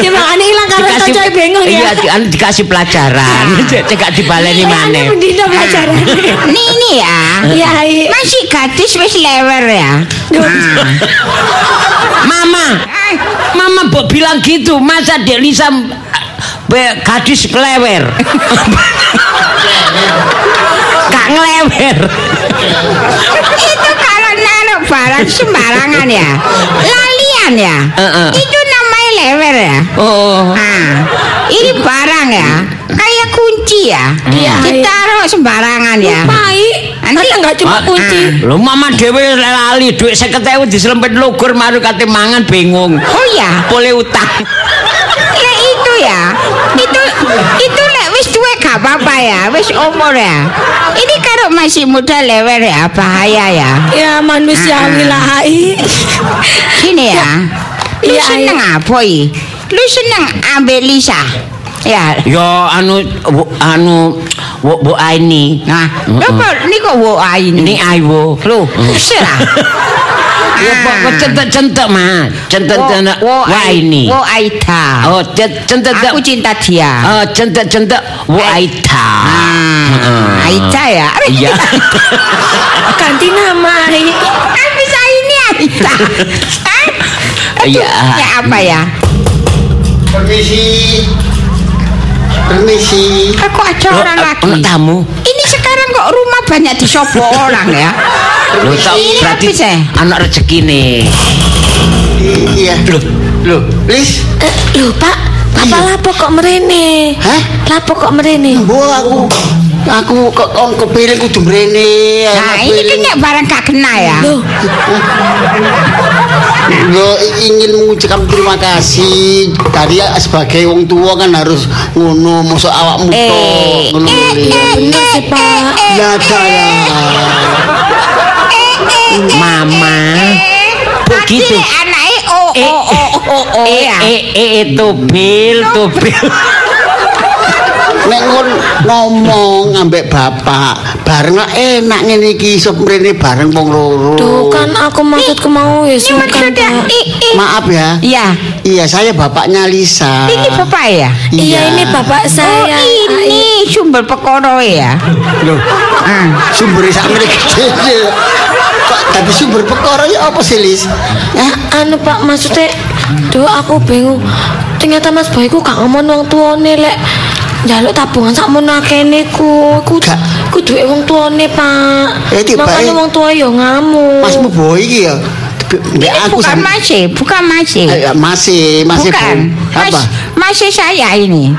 Ya makanya hilang karena coy bingung Iya, ya. di, anu dikasih pelajaran. Cekak dibaleni maneh. Aneh pendino pelajaran. Nih ini ya. Iya, iya. Masih gadis wis lewer ya. Ah. Mama, Mama mbok bilang gitu, masa Dek Lisa be, gadis kelewer. Gak ngelewer. Itu kalau naruh barang sembarangan ya. Lalian ya. Heeh. Itu namanya lewer ya. Oh. Nah, ini barang ya. Kayak kunci ya. Iya. Ditaruh sembarangan ya. Baik. Nanti- enggak cuma Ah, kunci. Lho mama dhewe lali dhuwit 50.000 diselempit lugur maru kate mangan bingung. Oh ya. Boleh utang. Ya. Itu itu lek wis tuwe gak apa-apa ya. Wis umur ya. Ini kalau masih muda lewer ya bahaya ya. Ya manusiawi lah Ai. Sini ya. Lu Iya, seneng apa i? Lu seneng ambil Lisa? Ya. Yo anu bu- anu bu, bu Aini. Nah, ini kok wo ini? Ini Aiwo. Lu, serah. Ya pokok centek-centek mah. Centek-centek Wo Waini. Wo Aida. Oh, centek-centek. Aku cinta dia. Oh, centek-centek Wo Aida. Ah, Aida ya. Iya. Ganti nama. Kan bisa ini. Hah? Aduh, Iya. Ya apa ya? Permisi. Permisi. Aku Loh, orang eh, lagi. tamu. Ini sekarang kok rumah banyak disopo orang ya? Lho, berarti apa sih? anak rezeki nih. Iya. Loh, Loh, Lis. Eh, lho Pak, Iya. lapo kok merene? Hah? Lapo kok merene? Bu aku aku kok kon kepilih kudu mrene. Nah, ini kan nek barang gak kena ya. Loh, Lo ingin mengucapkan terima kasih. Tadi sebagai wong tua kan harus ngono mosok awakmu Eh, tok ngono eh, eh, bener sih Pak. Ya saya. Mama. Begitu. Nanti anaknya oh oh oh oh oh Eh, ya. eh, eh, eh, tubil, tubil. Nek ngon ngomong ambek bapak, bareng enak ngene iki iso mrene bareng wong loro. Kan aku maksudku mau ya i- Maaf ya. Iya. Iya, saya bapaknya Lisa. Ini bapak ya? Iya ini bapak Oh saya. ini sumber perkara ya. Loh, Ah. sumber sak gede. Kok tadi sumber perkara ya apa sih, Lis? Hah? Anu Pak maksudnya Duh aku bingung Ternyata Mas Boy ku gak ngomong wong tuane lek Jaluk tabungan sak menakene ku Ku, Gak. ku duwe wong tuane Pak Eh, tiba- Makanya eh. wong tua yo ngamuk Masmu boy iki ya. Mbak Ini aku bukan sama masih, bukan masih. Eh, masih masih bukan. Mas, Apa? masih saya ini.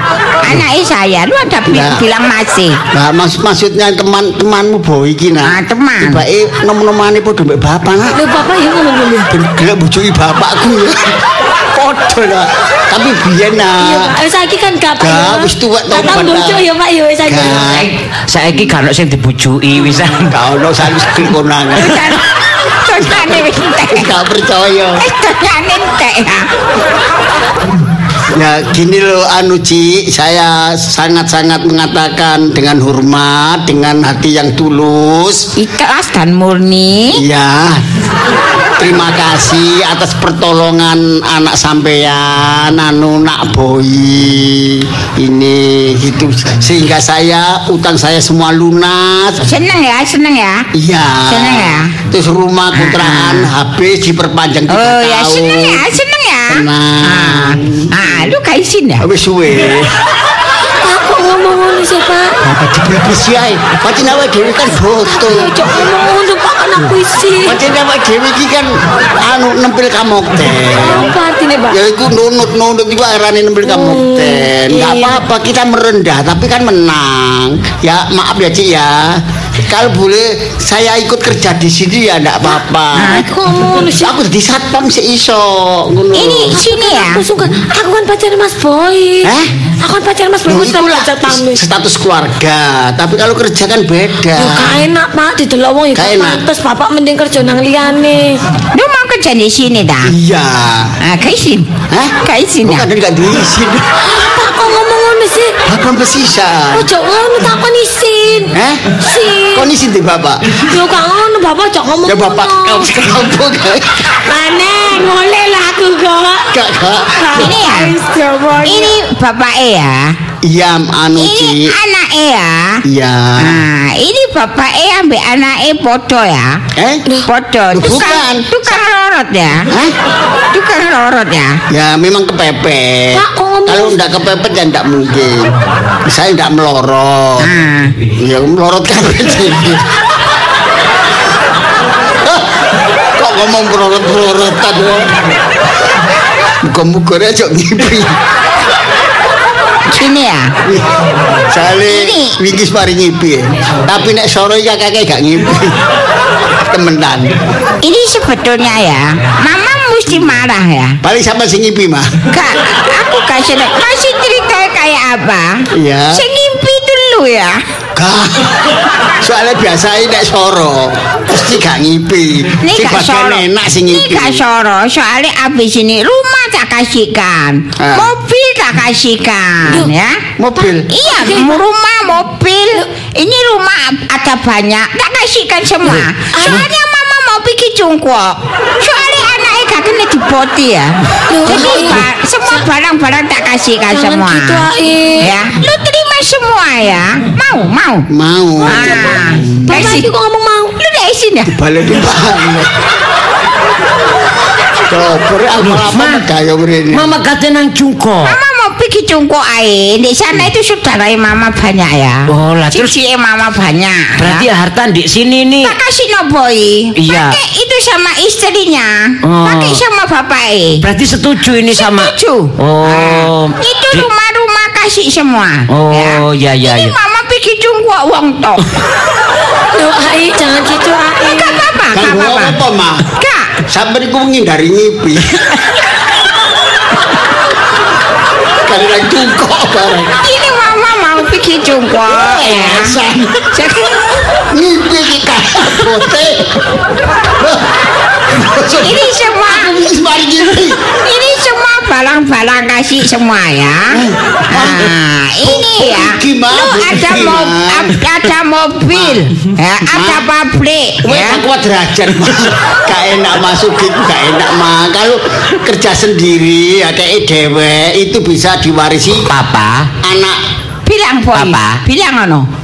Anak saya. Lu ada nah, bilang masih? Nah, mas maksudnya teman temanmu boy iki nah teman. Tiba eh nom nomane podo dompet bapak nak. Lu bapak yang ngomong lu. Gila bujui bapakku ya. Foto lah tapi biar nak. Saya ini kan gak ya wis tuwek to kan bujui ya pak ya wis aja saya ini gak ada yang dibujui wis. Aja gak ada saya wis kekonangan gak percaya. Gak percaya gak percaya ya. Gini loh anu Ci, saya sangat-sangat mengatakan dengan hormat, dengan hati yang tulus. Ikhlas dan murni. Ya. Terima kasih atas pertolongan anak sampean anu nak boy ini gitu sehingga saya utang saya semua lunas Seneng ya, seneng ya. iya Seneng ya? terus rumah kontrakan habis diperpanjang tiga Oh tahun ya, seneng ya, seneng ya. Tenang. Ah, ah, lu kayak sini ya. habis suwe Pak kok ngomong ngono sih Pak? apa dibelbesi ae pancen awake dhewe kan botol Cok ngomong ngono Pak kan aku isi. pancen awake dhewe iki kan anu nempel kamokten Apa artinya Pak? Ya itu nunut-nunut itu arane nempel kamukten. Enggak iya. apa-apa kita merendah tapi kan menang. Ya maaf ya Cik ya. Kalau boleh saya ikut kerja di sini ya enggak apa-apa. Ngono sih? Aku di satpam sih iso ngono. Ini sini ya. Aku suka, aku kan pacar Mas Boy. Hah? Aku kan pacar Mas Boy. Aku tamu. status keluarga. Tapi kalau kerja kan beda. Yo gak enak Pak, didelok wong ya pantes Bapak mending kerja nang liyane. Lu mau kerja di sini dah? Iya. Ah, kayak sini. Hah? Sini ya. Bukan enggak diizin. Pak kok ngomong ngono sih? Bapak besisan. Ojo ngono takon isin. Hah? Sin. Kok izin di Bapak? Yo gak ngono Bapak ojo ngomong Ya Bapak kau kenapa gak? Aneh, ngoleh lah aku kok. Gak gak. Ini ya. Ini bapak ya. Iya anu Ini Cik. anaknya ya. Iya. Nah, ini bapak E ambek anaknya podo ya. Eh? Podo. Bukan. tukang lorot ya. Hah? Tukang lorot ya. Ya memang kepepet. Ngomong- Kalau enggak kepepet ya enggak mungkin. Saya enggak melorot. Ah. Ya melorot kan Kok ngomong melorot-melorotan? Muka-muka aja ngipi. Sini ya. Sale Ini. wingis mari ngipi. Tapi nek sore ya kakek gak ngipi. Temenan. Ini sebetulnya ya. Mama mesti marah ya. Paling sama sing ngipi mah. Kak, aku kasih masih cerita kayak apa? Iya. Saya ngimpi dulu ya. Gak. Soalnya biasa nek soro mesti gak ngipi. Ini Sing gak soro. enak sing Ini ngipi. gak soro. Soalnya abis ini rumah tak kasihkan, Ah. mobil tak kasihkan, ya. Mobil. Iya, rumah, mobil. Ini rumah ada banyak, tak kasihkan semua. Soalnya mama mau pergi jongkok. Soalnya aku nek dipoti ya. Jadi semua barang-barang tak kasih kan semua. Gitu, ya. Lu terima semua ya. Mau, mau. Mau. Ah. Tapi kok ngomong mau. Lu dak isin ya? Dibalik di Coba, aku apa-apa ya, Mama gak tenang jungkok. Pergi cungkuk ae. Di sana itu saudara mama banyak ya. Oh, lah, terus- Cici mama banyak. Berarti ya. harta di sini nih. Tak kasih no boy. Iya. Pakai itu sama istrinya. Oh. Pakai sama bapaknya. Berarti setuju ini sama. Setuju. Oh. Nah, itu Di- rumah-rumah kasih semua. Oh, ya ya Ini ya. mama pergi cungkuk wong tok. Loh, Ai, jangan gitu, Ai. Gak apa-apa, gak gua apa-apa. apa, Ma? Kak, Sampai ngipi. bali nang cungkok bareng. Ini mama mau pergi cungkok ya. Jadi ngipi ki kapote. Ini cuma ini cuma balang-balang kasih semua ya. Nah, ini ya. Gimana, Lu ada mo Gimana? ada mobil, ya, ada pabrik, ya. aku derajat. Gak enak masuk gitu, gak enak mah. Kalau kerja sendiri ya kayak dewek itu bisa diwarisi Papa, anak Bilang boy, Apa? bilang ono.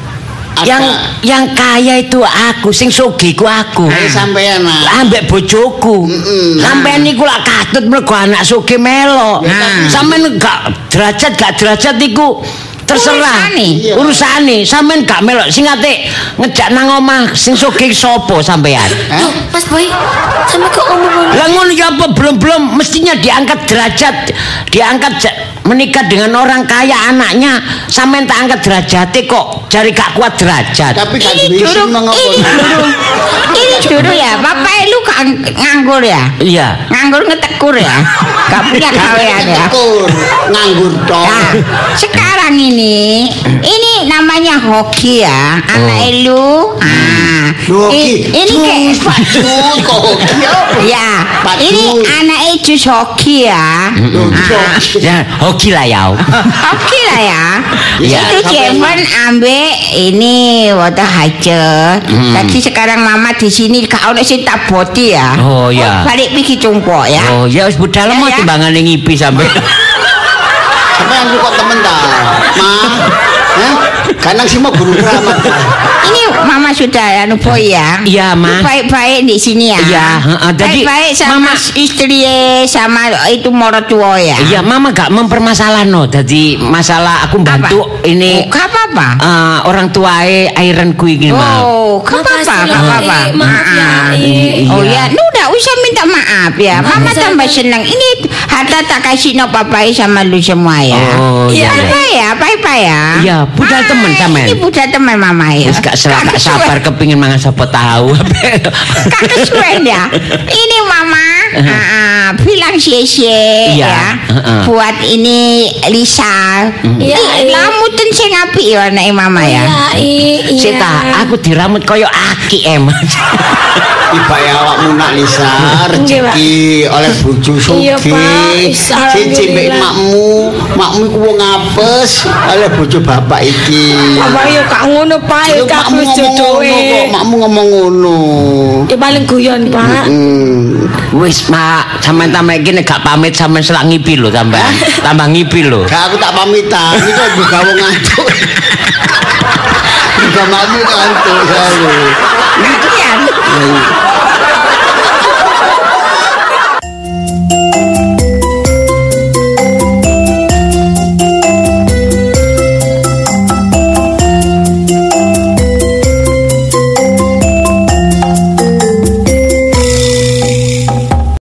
Ada yang yang kaya itu aku, sing sugih ku aku. eh, sampean nah. ambek bojoku. Mm-mm. Sampeyan niku lak katut mergo anak sugih melo. Nah. Sampeyan gak derajat gak derajat iku terserah Urusane. Iya. sampeyan gak melok sing ate ngejak nang omah sing sugih sapa sampeyan Hah? Loh, Mas Boy, sampe kok ngomong lah ngono ya apa belum-belum mestinya diangkat derajat diangkat menikah dengan orang kaya anaknya sampeyan tak angkat derajate kok jari gak kuat derajat Tapi gak Ini duwe mengapa. ini dulu, ya. Bapak lu nganggur ya, iya nganggur ngetekur ya, gak punya gawean ya. Nganggur dong. Nah, sekarang sekarang ini ini namanya hoki ya. Anak oh. elu. Ah. Hoki? Ini kayak hoki? Ya ini anak jus hoki ya. Ah. Ya hoki lah ya hoki lah ya. Itu Kevin ambil ini waktu haji hmm. tapi sekarang mama di sini kau nak cinta boti ya. Oh ya. Balik pikir jumpa ya. Oh ya harus berdalam ya, timbangan ngipi sampai. Sampean kok temen ta? Ma. Hah? Kanang sih mau guru ta? Ini mama sudah anu boy ya. Iya, Ma. Baik-baik di sini ya. Iya, heeh. Jadi, baik-baik sama Mama- istri sama itu morotua ya. Iya, mama gak mempermasalah no. Jadi masalah aku bantu Apa? ini Oh, gak apa-apa. eh, orang tuae airan ku mau. Oh, gak apa-apa, gak loh, apa-apa. Maaf ya. Ai. Oh Iya. ya, lu udah usah minta maaf ya. Mama tambah senang. Ini harta tak kasih no papai sama lu semua ya. Oh, iya. Iya. Apa ya, apa ya? Iya, budal Ah, temen sampean. Ini budal teman mama ya. Wis gak selak gak sabar kepingin mangan sapa tahu. Kak kesuwen ya. Ini mama ah, ah, bilang Iya, ya. heeh. Buat ini Lisa. Iya, Ini iya. lamuten sing apik ya anake mama ya. Iya, iya. Sita, aku diramut koyo aki em. Tiba ya awakmu nak Lisa Pak. rezeki oleh bojo sugih. Pak. Cici mbek Alhamdulillah. makmu, makmu iku wong apes oleh bojo bapak iki. Apa yo gak ngono, Pak. Ya, gak kok, jodohe. makmu ngomong ngono. Ya paling guyon, Pak. Wis, Mak, sampean tambah iki nek gak pamit sampean selak ngipi lho sampean. Tambah ngipi lho. Gak aku tak pamitan, iki kok juga wong ngantuk. Juga makmu ngantuk selalu. Yeah.